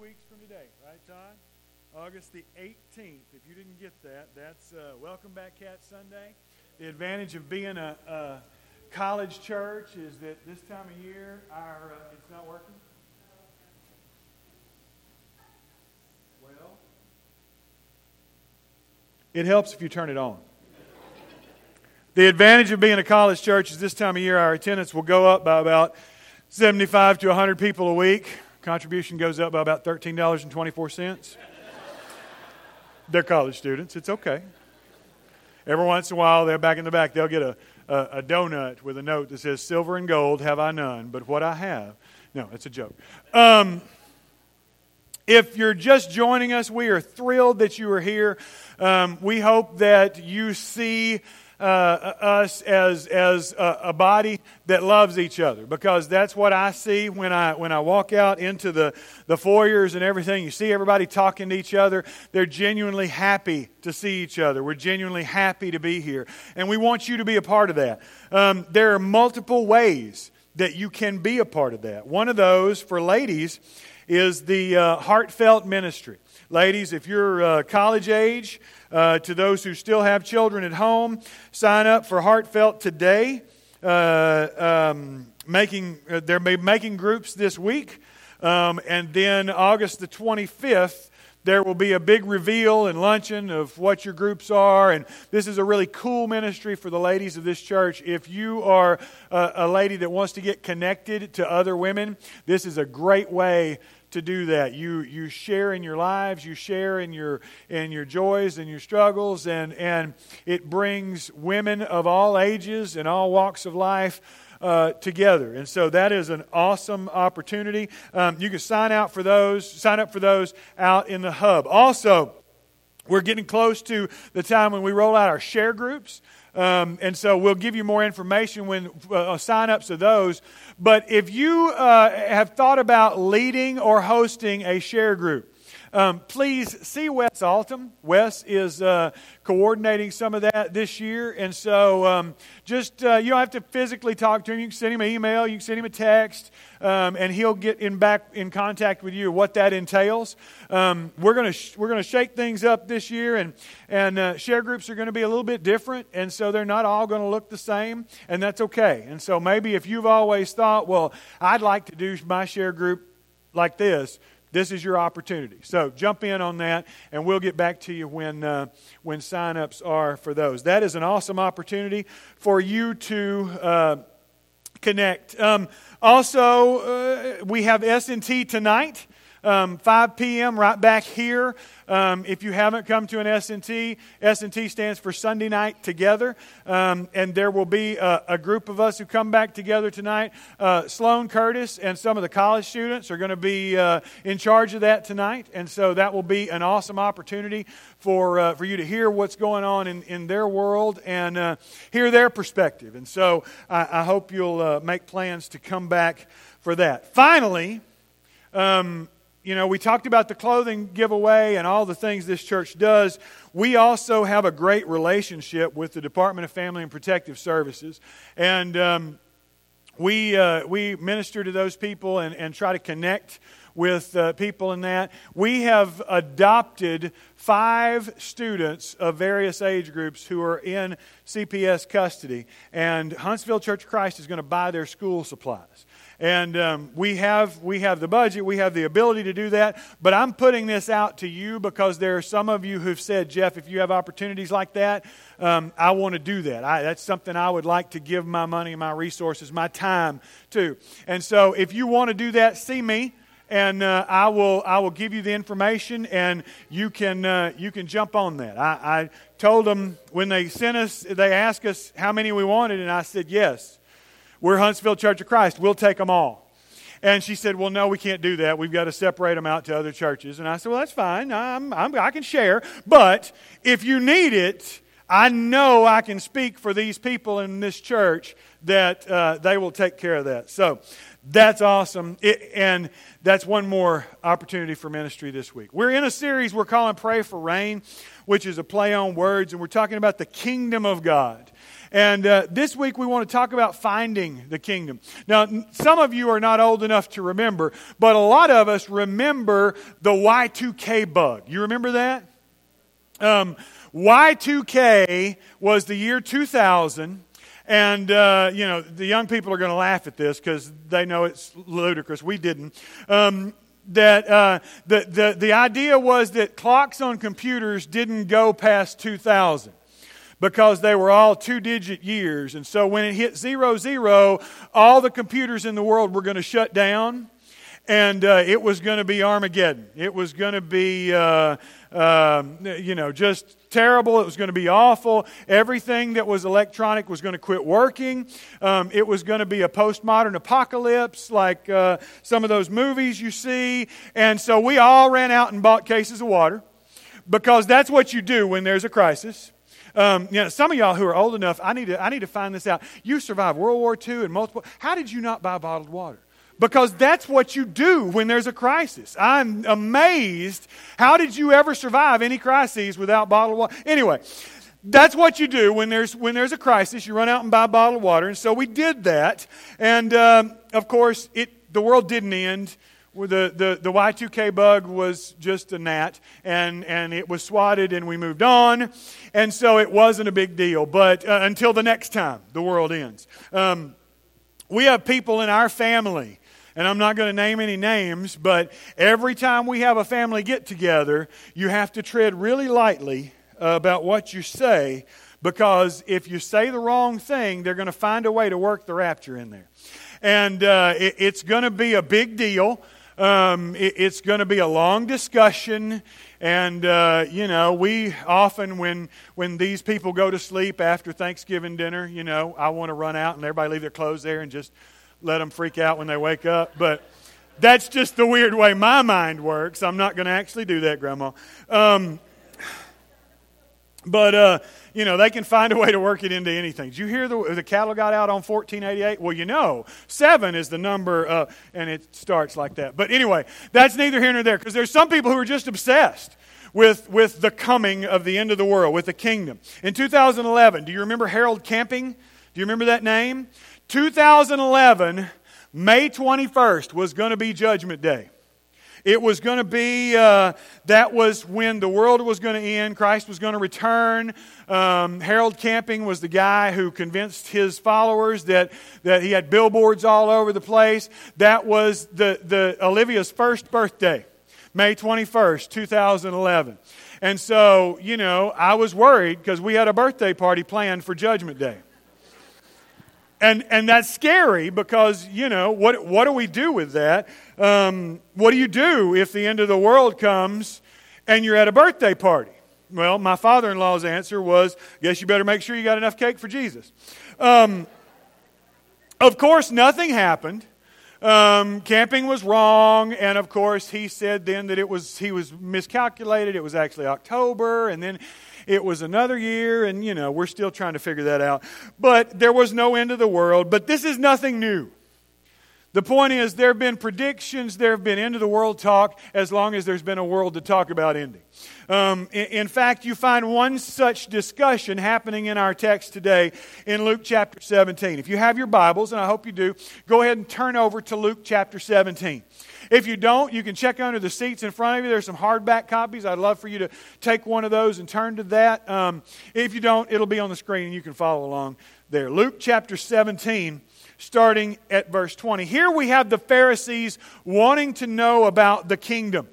weeks from today, right, Todd? August the 18th. If you didn't get that, that's uh, Welcome Back Cat Sunday. The advantage of being a, a, college church is that this time of year, our uh, it's not working. Well, it helps if you turn it on. The advantage of being a college church is this time of year, our attendance will go up by about 75 to 100 people a week. Contribution goes up by about $13.24. They're college students. It's okay. Every once in a while, they're back in the back, they'll get a, a, a, donut with a note that says, Silver and gold have I none, but what I have. No, it's a joke. Um, if you're just joining us, we are thrilled that you are here. Um, we hope that you see uh, us as, as a, a, body that loves each other because that's what I see when I, when I walk out into the, the foyers and everything. You see everybody talking to each other. They're genuinely happy to see each other. We're genuinely happy to be here. And we want you to be a part of that. Um, there are multiple ways that you can be a part of that. One of those for ladies is the uh, heartfelt ministry. Ladies, if you're uh, college age, uh, to those who still have children at home, sign up for Heartfelt today. Uh, um, making, uh, they're making groups this week. Um, and then August the 25th, there will be a big reveal and luncheon of what your groups are. And this is a really cool ministry for the ladies of this church. If you are a, a lady that wants to get connected to other women, this is a great way to do that. You, you share in your lives, you share in your, in your joys and your struggles, and, and it brings women of all ages and all walks of life uh, together. And so that is an awesome opportunity. Um, you can sign out for those, sign up for those out in the hub. Also, we're getting close to the time when we roll out our share groups. Um, and so we'll give you more information when uh, sign ups of those. But if you uh, have thought about leading or hosting a share group, um, please see Wes Altum. Wes is uh, coordinating some of that this year. And so um, just, uh, you don't have to physically talk to him. You can send him an email, you can send him a text, um, and he'll get in back in contact with you what that entails. Um, we're going sh- we're to shake things up this year, and, and uh, share groups are going to be a little bit different. And so they're not all going to look the same, and that's okay. And so maybe if you've always thought, well, I'd like to do my share group like this, this is your opportunity. So jump in on that, and we'll get back to you when, uh, when sign-ups are for those. That is an awesome opportunity for you to uh, connect. Um, also, uh, we have S&T tonight um, 5 p.m. right back here. Um, if you haven't come to an S&T, S&T stands for Sunday Night Together. Um, and there will be a, a, group of us who come back together tonight. Uh, Sloan Curtis and some of the college students are going to be uh, in charge of that tonight. And so that will be an awesome opportunity for, uh, for you to hear what's going on in, in their world and uh, hear their perspective. And so I, I hope you'll uh, make plans to come back for that. Finally, um, you know, we talked about the clothing giveaway and all the things this church does. We also have a great relationship with the Department of Family and Protective Services. And um, we, uh, we minister to those people and, and try to connect with uh, people in that. We have adopted five students of various age groups who are in CPS custody, and Huntsville Church of Christ is going to buy their school supplies. And um, we, have, we have the budget, we have the ability to do that. But I'm putting this out to you because there are some of you who've said, Jeff, if you have opportunities like that, um, I want to do that. I, that's something I would like to give my money, my resources, my time to. And so if you want to do that, see me and uh, I will I will give you the information, and you can uh, you can jump on that. I, I, told them when they sent us, they asked us how many we wanted, and I said yes. We're Huntsville Church of Christ. We'll take them all. And she said, Well, no, we can't do that. We've got to separate them out to other churches. And I said, Well, that's fine. I'm, I'm, i can share. But if you need it, I know I can speak for these people in this church that uh, they will take care of that. So that's awesome. It, and that's one more opportunity for ministry this week. We're in a series we're calling Pray for Rain, which is a play on words, and we're talking about the kingdom of God. And uh, this week we want to talk about finding the kingdom. Now, some of you are not old enough to remember, but a lot of us remember the Y2K bug. You remember that? Um, Y2K was the year 2000. And, uh, you know, the young people are going to laugh at this because they know it's ludicrous. We didn't. Um, that uh, the, the, the idea was that clocks on computers didn't go past 2000 because they were all two digit years. And so when it hit zero, zero, all the computers in the world were going to shut down. And uh, it was going to be Armageddon. It was going to be, uh, uh, you know, just terrible. It was going to be awful. Everything that was electronic was going to quit working. Um, it was going to be a postmodern apocalypse like uh, some of those movies you see. And so we all ran out and bought cases of water because that's what you do when there's a crisis. Um, you know, some of y'all who are old enough, I need, to, I need to find this out. You survived World War II and multiple. How did you not buy bottled water? Because that's what you do when there's a crisis. I'm amazed. How did you ever survive any crises without bottled water? Anyway, that's what you do when there's when there's a crisis. You run out and buy a bottled water, and so we did that. And um, of course, it the world didn't end. The, the, the Y2K bug was just a gnat, and, and it was swatted, and we moved on. And so it wasn't a big deal. But uh, until the next time the world ends. Um, we have people in our family and I'm not going to name any names, but every time we have a family get together, you have to tread really lightly about what you say because if you say the wrong thing, they're going to find a way to work the rapture in there. And uh, it, it's going to be a big deal. Um, it, it's going to be a long discussion. And, uh, you know, we often, when, when these people go to sleep after Thanksgiving dinner, you know, I want to run out and everybody leave their clothes there and just let them freak out when they wake up. But that's just the weird way my mind works. I'm not going to actually do that, Grandma. Um, but, uh, you know, they can find a way to work it into anything. Did you hear the, the cattle got out on 1488? Well, you know, seven is the number, uh, and it starts like that. But anyway, that's neither here nor there because there's some people who are just obsessed with, with the coming of the end of the world, with the kingdom. In 2011, do you remember Harold Camping? Do you remember that name? 2011, May 21st, was going to be Judgment Day. It was going to be, uh, that was when the world was going to end. Christ was going to return. Um, Harold Camping was the guy who convinced his followers that, that he had billboards all over the place. That was the, the Olivia's first birthday, May 21st, 2011. And so, you know, I was worried because we had a birthday party planned for Judgment Day. And, and that's scary because, you know, what, what do we do with that? Um, what do you do if the end of the world comes and you're at a birthday party? Well, my father in law's answer was, guess you better make sure you got enough cake for Jesus. Um, of course, nothing happened. Um, camping was wrong, and of course, he said then that it was he was miscalculated. It was actually October, and then it was another year, and you know, we're still trying to figure that out. But there was no end of the world. But this is nothing new. The point is, there have been predictions, there have been end of the world talk as long as there's been a world to talk about ending. Um, in, in, fact, you find one such discussion happening in our text today in Luke chapter 17. If you have your Bibles, and I hope you do, go ahead and turn over to Luke chapter 17. If you don't, you can check under the seats in front of you. There's some hardback copies. I'd love for you to take one of those and turn to that. Um, if you don't, it'll be on the screen and you can follow along there. Luke chapter 17, starting at verse 20. Here we have the Pharisees wanting to know about the kingdom.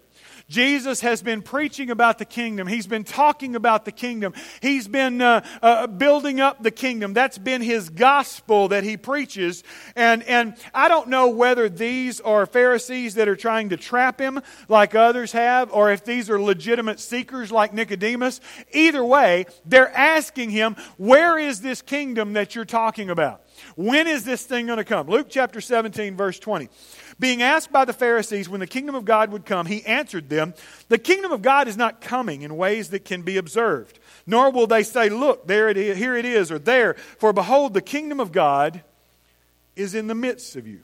Jesus has been preaching about the kingdom. He's been talking about the kingdom. He's been uh, uh, building up the kingdom. That's been his gospel that he preaches. And, and I don't know whether these are Pharisees that are trying to trap him like others have, or if these are legitimate seekers like Nicodemus. Either way, they're asking him, Where is this kingdom that you're talking about? When is this thing going to come? Luke chapter 17, verse 20. Being asked by the Pharisees when the kingdom of God would come, he answered them, The kingdom of God is not coming in ways that can be observed, nor will they say, Look, there it is, here it is, or there, for behold, the kingdom of God is in the midst of you.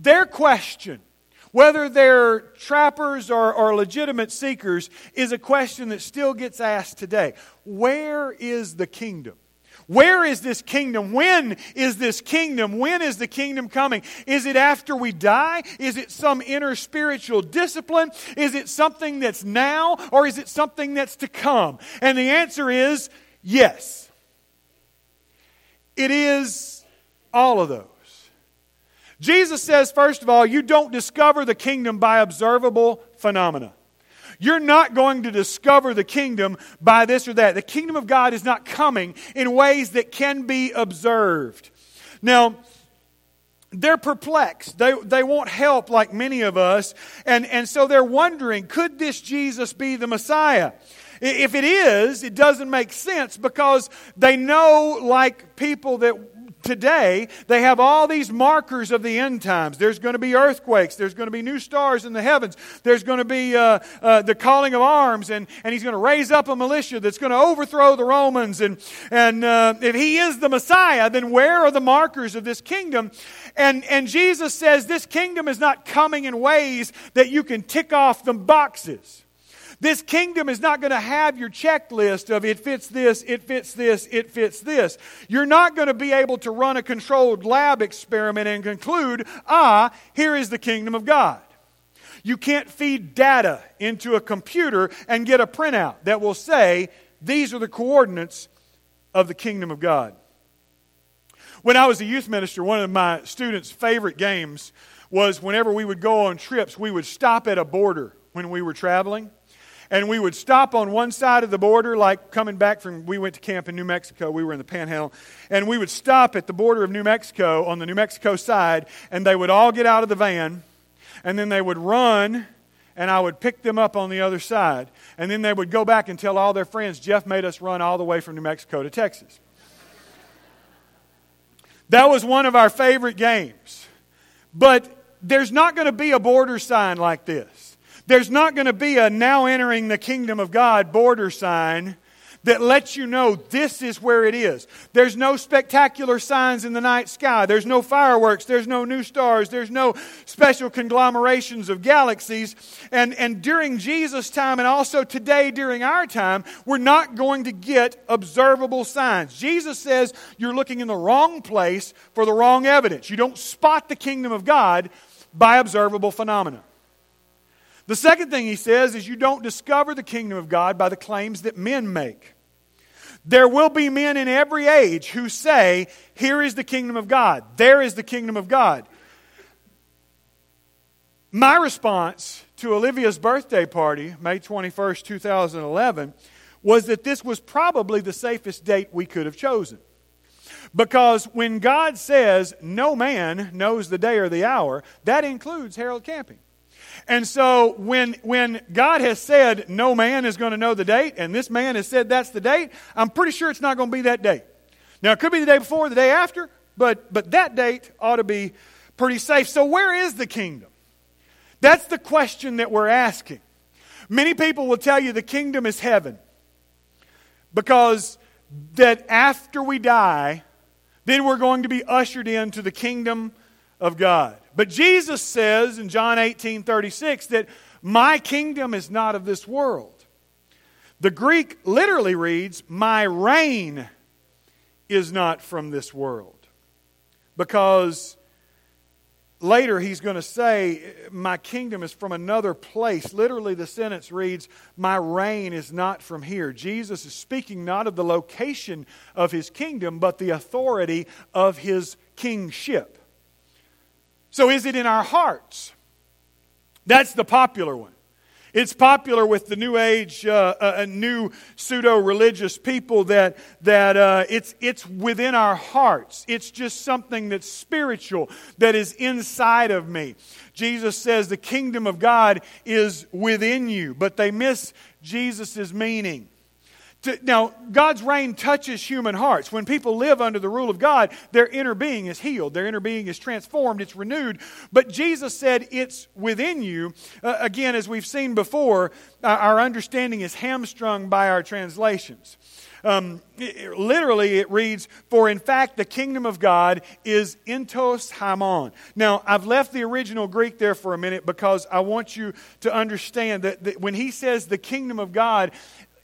Their question whether they're trappers or, or legitimate seekers, is a question that still gets asked today. Where is the kingdom? Where is this kingdom? When is this kingdom? When is the kingdom coming? Is it after we die? Is it some inner spiritual discipline? Is it something that's now? Or is it something that's to come? And the answer is yes. It is all of those. Jesus says, first of all, you don't discover the kingdom by observable phenomena. You're not going to discover the kingdom by this or that. The kingdom of God is not coming in ways that can be observed. Now, they're perplexed. They, they want help like many of us. And, and so they're wondering could this Jesus be the Messiah? If it is, it doesn't make sense because they know, like people that today, they have all these markers of the end times. There's going to be earthquakes. There's going to be new stars in the heavens. There's going to be uh, uh, the calling of arms, and, and he's going to raise up a militia that's going to overthrow the Romans. And, and uh, if he is the Messiah, then where are the markers of this kingdom? And, and Jesus says this kingdom is not coming in ways that you can tick off the boxes. This kingdom is not going to have your checklist of it fits this, it fits this, it fits this. You're not going to be able to run a controlled lab experiment and conclude, ah, here is the kingdom of God. You can't feed data into a computer and get a printout that will say, these are the coordinates of the kingdom of God. When I was a youth minister, one of my students' favorite games was whenever we would go on trips, we would stop at a border when we were traveling and we would stop on one side of the border, like coming back from, we went to camp in New Mexico, we were in the panhandle, and we would stop at the border of New Mexico on the New Mexico side, and they would all get out of the van, and then they would run, and I would pick them up on the other side. And then they would go back and tell all their friends, Jeff made us run all the way from New Mexico to Texas. That was one of our favorite games. But there's not going to be a border sign like this. There's not going to be a now entering the kingdom of God border sign that lets you know this is where it is. There's no spectacular signs in the night sky. There's no fireworks. There's no new stars. There's no special conglomerations of galaxies. And, and during Jesus' time and also today during our time, we're not going to get observable signs. Jesus says you're looking in the wrong place for the wrong evidence. You don't spot the kingdom of God by observable phenomena. The second thing he says is you don't discover the kingdom of God by the claims that men make. There will be men in every age who say, Here is the kingdom of God, there is the kingdom of God. My response to Olivia's birthday party, May 21st, 2011, was that this was probably the safest date we could have chosen. Because when God says no man knows the day or the hour, that includes Harold Camping. And so when, when God has said no man is going to know the date, and this man has said that's the date, I'm pretty sure it's not going to be that date. Now, it could be the day before, the day after, but, but that date ought to be pretty safe. So, where is the kingdom? That's the question that we're asking. Many people will tell you the kingdom is heaven because that after we die, then we're going to be ushered into the kingdom of God. But Jesus says in John 18 36 that my kingdom is not of this world. The Greek literally reads, My reign is not from this world. Because later he's going to say, My kingdom is from another place. Literally, the sentence reads, My reign is not from here. Jesus is speaking not of the location of his kingdom, but the authority of his kingship. So, is it in our hearts? That's the popular one. It's popular with the New Age, uh, uh, new pseudo religious people that, that uh, it's, it's within our hearts. It's just something that's spiritual, that is inside of me. Jesus says the kingdom of God is within you, but they miss Jesus' meaning. To, now, God's reign touches human hearts. When people live under the rule of God, their inner being is healed, their inner being is transformed, it's renewed. But Jesus said it's within you. Uh, again, as we've seen before, uh, our understanding is hamstrung by our translations. Um, it, literally, it reads, For in fact, the kingdom of God is entos haimon. Now, I've left the original Greek there for a minute because I want you to understand that, that when he says the kingdom of God,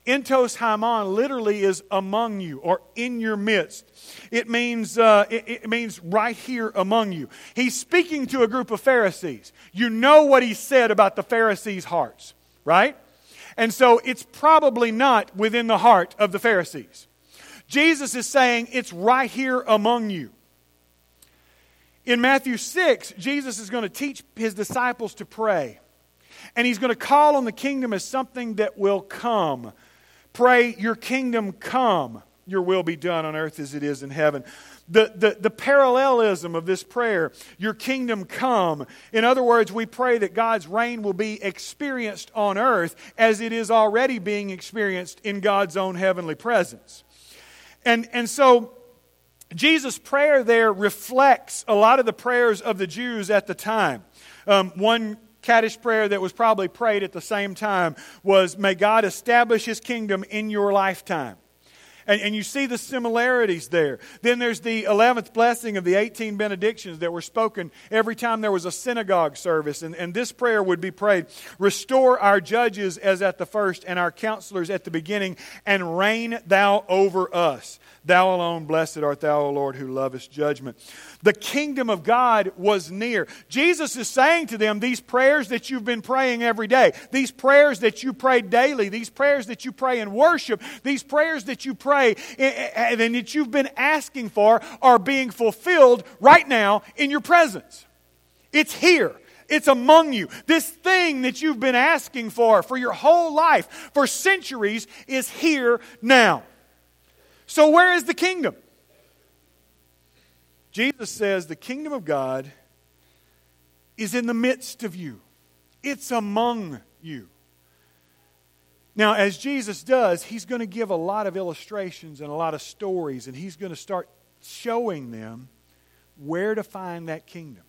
entos haimon literally is among you or in your midst. It means, uh, it, it, means right here among you. He's speaking to a group of Pharisees. You know what he said about the Pharisees' hearts, right? And so it's probably not within the heart of the Pharisees. Jesus is saying it's right here among you. In Matthew 6, Jesus is going to teach his disciples to pray. And he's going to call on the kingdom as something that will come. Pray, Your kingdom come, your will be done on earth as it is in heaven. The, the, the parallelism of this prayer, Your kingdom come. In other words, we pray that God's reign will be experienced on earth as it is already being experienced in God's own heavenly presence. And, and so, Jesus' prayer there reflects a lot of the prayers of the Jews at the time. Um, one Kaddish prayer that was probably prayed at the same time was, May God establish his kingdom in your lifetime. And, and, you see the similarities there. Then there's the 11th blessing of the 18 benedictions that were spoken every time there was a synagogue service. And, and this prayer would be prayed Restore our judges as at the first, and our counselors at the beginning, and reign thou over us. Thou alone, blessed art thou, O Lord, who lovest judgment. The kingdom of God was near. Jesus is saying to them, These prayers that you've been praying every day, these prayers that you pray daily, these prayers that you pray in worship, these prayers that you pray eh, eh, eh, and that you've been asking for are being fulfilled right now in your presence. It's here. It's among you. This thing that you've been asking for for your whole life, for centuries, is here now. So, where is the kingdom? Jesus says the kingdom of God is in the midst of you, it's among you. Now, as Jesus does, he's going to give a lot of illustrations and a lot of stories, and he's going to start showing them where to find that kingdom.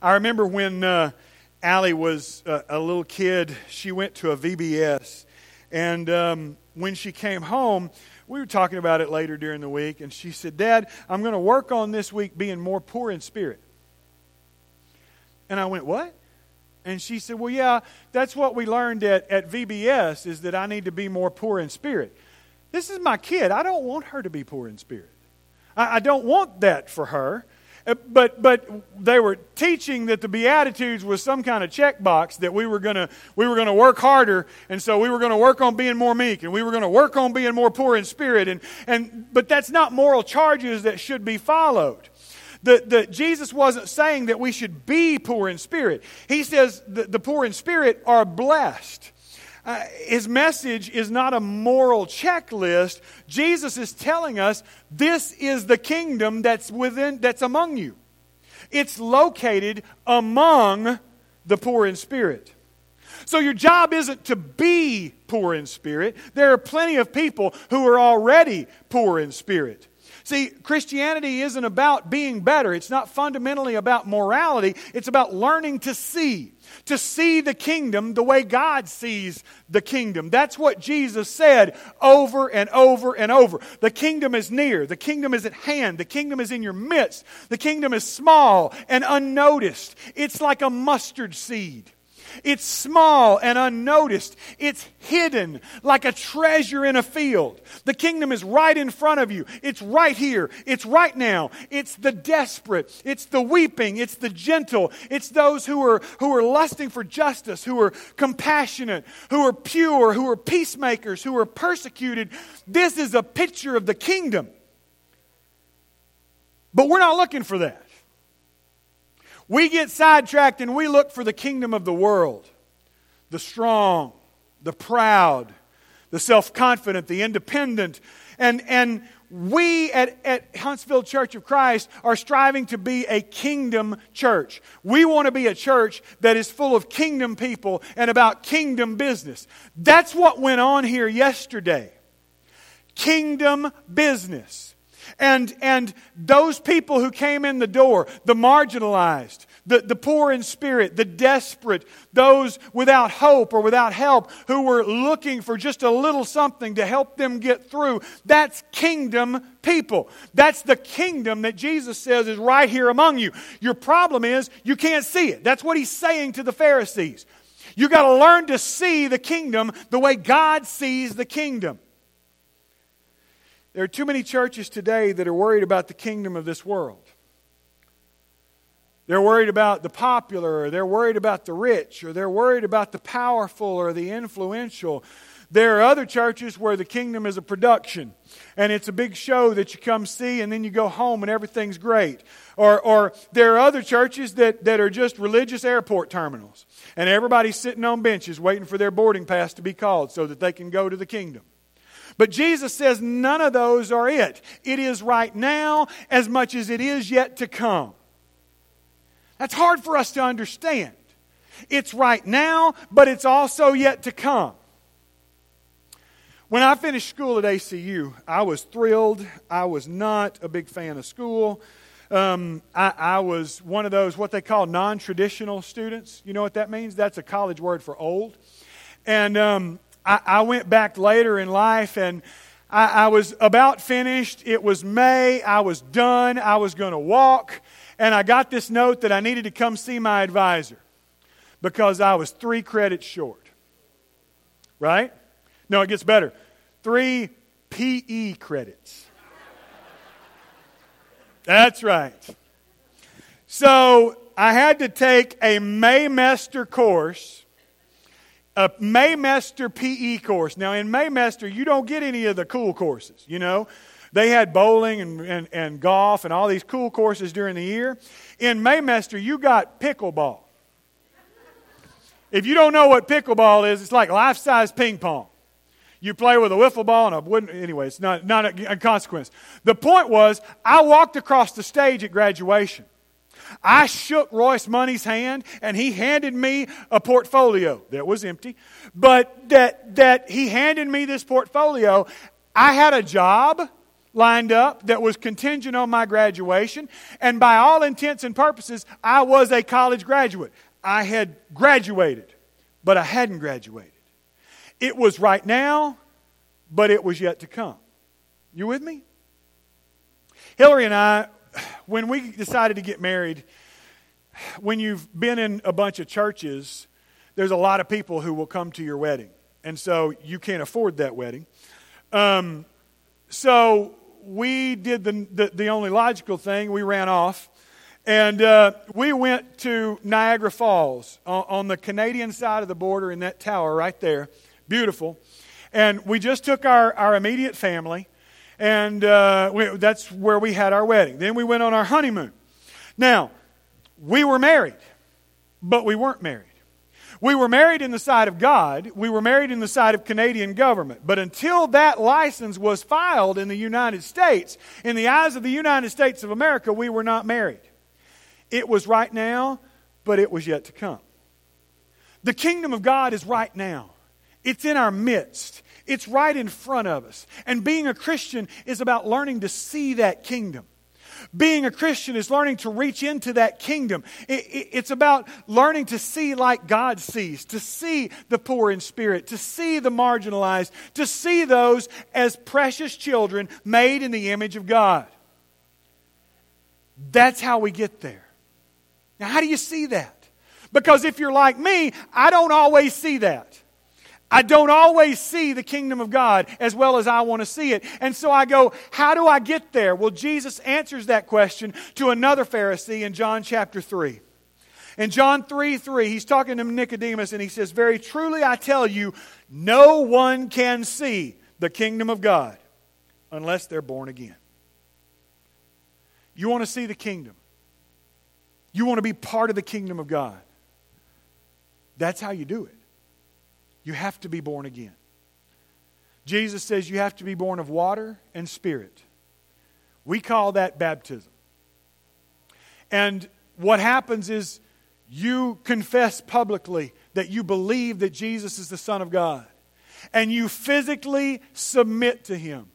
I remember when uh, Allie was a, a, little kid, she went to a VBS, and um, when she came home, we were talking about it later during the week, and she said, Dad, I'm going to work on this week being more poor in spirit. And I went, What? And she said, Well, yeah, that's what we learned at, at VBS is that I need to be more poor in spirit. This is my kid. I don't want her to be poor in spirit. I, I don't want that for her. Uh, but, but they were teaching that the Beatitudes was some kind of checkbox that we were going to we were to work harder, and so we were going to work on being more meek, and we were going to work on being more poor in spirit. And, and, but that's not moral charges that should be followed. The, Jesus wasn't saying that we should be poor in spirit. He says the poor in spirit are blessed. Uh, his message is not a moral checklist. Jesus is telling us this is the kingdom that's within that's among you. It's located among the poor in spirit. So your job isn't to be poor in spirit. There are plenty of people who are already poor in spirit. See, Christianity isn't about being better. It's not fundamentally about morality. It's about learning to see to see the kingdom the way God sees the kingdom. That's what Jesus said over and over and over. The kingdom is near, the kingdom is at hand, the kingdom is in your midst, the kingdom is small and unnoticed. It's like a mustard seed. It's small and unnoticed. It's hidden like a treasure in a field. The kingdom is right in front of you. It's right here. It's right now. It's the desperate. It's the weeping. It's the gentle. It's those who are, who are lusting for justice, who are compassionate, who are pure, who are peacemakers, who are persecuted. This is a picture of the kingdom. But we're not looking for that. We get sidetracked and we look for the kingdom of the world the strong, the proud, the self confident, the independent. And, and we at, at Huntsville Church of Christ are striving to be a kingdom church. We want to be a church that is full of kingdom people and about kingdom business. That's what went on here yesterday. Kingdom business. And, and those people who came in the door, the marginalized, the, the poor in spirit, the desperate, those without hope or without help who were looking for just a little something to help them get through. That's kingdom people. That's the kingdom that Jesus says is right here among you. Your problem is you can't see it. That's what he's saying to the Pharisees. You got to learn to see the kingdom the way God sees the kingdom. There are too many churches today that are worried about the kingdom of this world. They're worried about the popular, or they're worried about the rich, or they're worried about the powerful or the influential. There are other churches where the kingdom is a production and it's a big show that you come see and then you go home and everything's great. Or, or there are other churches that, that are just religious airport terminals and everybody's sitting on benches waiting for their boarding pass to be called so that they can go to the kingdom. But Jesus says none of those are it. It is right now as much as it is yet to come. That's hard for us to understand. It's right now, but it's also yet to come. When I finished school at ACU, I was thrilled. I was not a big fan of school. Um, I, I, was one of those, what they call non traditional students. You know what that means? That's a college word for old. And um, I, I, went back later in life and I, I was about finished. It was May. I was done. I was going to walk and I got this note that I needed to come see my advisor because I was three credits short. Right? No, it gets better. Three PE credits. That's right. So I had to take a Maymester course, a Maymester PE course. Now, in Maymester, you don't get any of the cool courses, you know. They had bowling and, and, and golf and all these cool courses during the year. In Maymester, you got pickleball. If you don't know what pickleball is, it's like life size ping pong. You play with a wiffle ball and a wooden. Anyway, it's not, not a, a consequence. The point was, I walked across the stage at graduation. I shook Royce Money's hand and he handed me a portfolio that was empty, but that, that he handed me this portfolio. I had a job lined up that was contingent on my graduation. And by all intents and purposes, I was a college graduate. I had graduated, but I hadn't graduated. It was right now, but it was yet to come. You with me? Hillary and I, when we decided to get married, when you've been in a bunch of churches, there's a lot of people who will come to your wedding. And so you can't afford that wedding. Um, so we did the, the, the, only logical thing. We ran off. And uh, we went to Niagara Falls on, on, the Canadian side of the border in that tower right there. Beautiful. And we just took our, our immediate family, and uh, we, that's where we had our wedding. Then we went on our honeymoon. Now, we were married, but we weren't married. We were married in the sight of God. We were married in the sight of Canadian government. But until that license was filed in the United States, in the eyes of the United States of America, we were not married. It was right now, but it was yet to come. The kingdom of God is right now. It's in our midst. It's right in front of us. And being a Christian is about learning to see that kingdom. Being a Christian is learning to reach into that kingdom. It's about learning to see like God sees, to see the poor in spirit, to see the marginalized, to see those as precious children made in the image of God. That's how we get there. Now, how do you see that? Because if you're like me, I don't always see that. I don't always see the kingdom of God as well as I want to see it. And so I go, how do I get there? Well, Jesus answers that question to another Pharisee in John chapter 3. In John 3 3, he's talking to Nicodemus and he says, Very truly I tell you, no one can see the kingdom of God unless they're born again. You want to see the kingdom, you want to be part of the kingdom of God. That's how you do it. You have to be born again. Jesus says you have to be born of water and spirit. We call that baptism. And what happens is you confess publicly that you believe that Jesus is the Son of God. And you physically submit to Him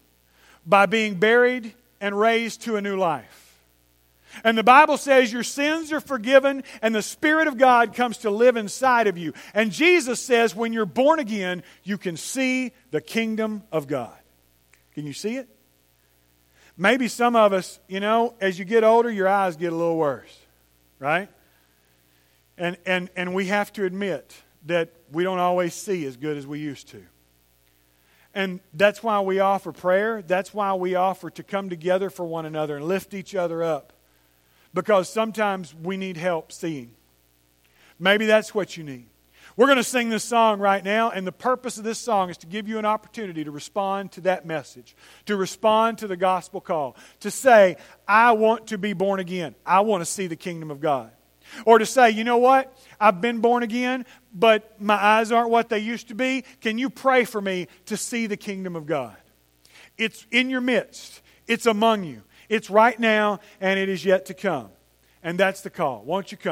by being buried and raised to a new life. And the Bible says your sins are forgiven and the Spirit of God comes to live inside of you. And Jesus says when you're born again, you can see the kingdom of God. Can you see it? Maybe some of us, you know, as you get older, your eyes get a little worse, right? And, and, and we have to admit that we don't always see as good as we used to. And that's why we offer prayer. That's why we offer to come together for one another and lift each other up because sometimes we need help seeing. Maybe that's what you need. We're going to sing this song right now, and the purpose of this song is to give you an opportunity to respond to that message, to respond to the gospel call, to say, I want to be born again. I want to see the kingdom of God. Or to say, you know what? I've been born again, but my eyes aren't what they used to be. Can you pray for me to see the kingdom of God? It's in your midst, it's among you. It's right now, and it is yet to come. And that's the call. Won't you come?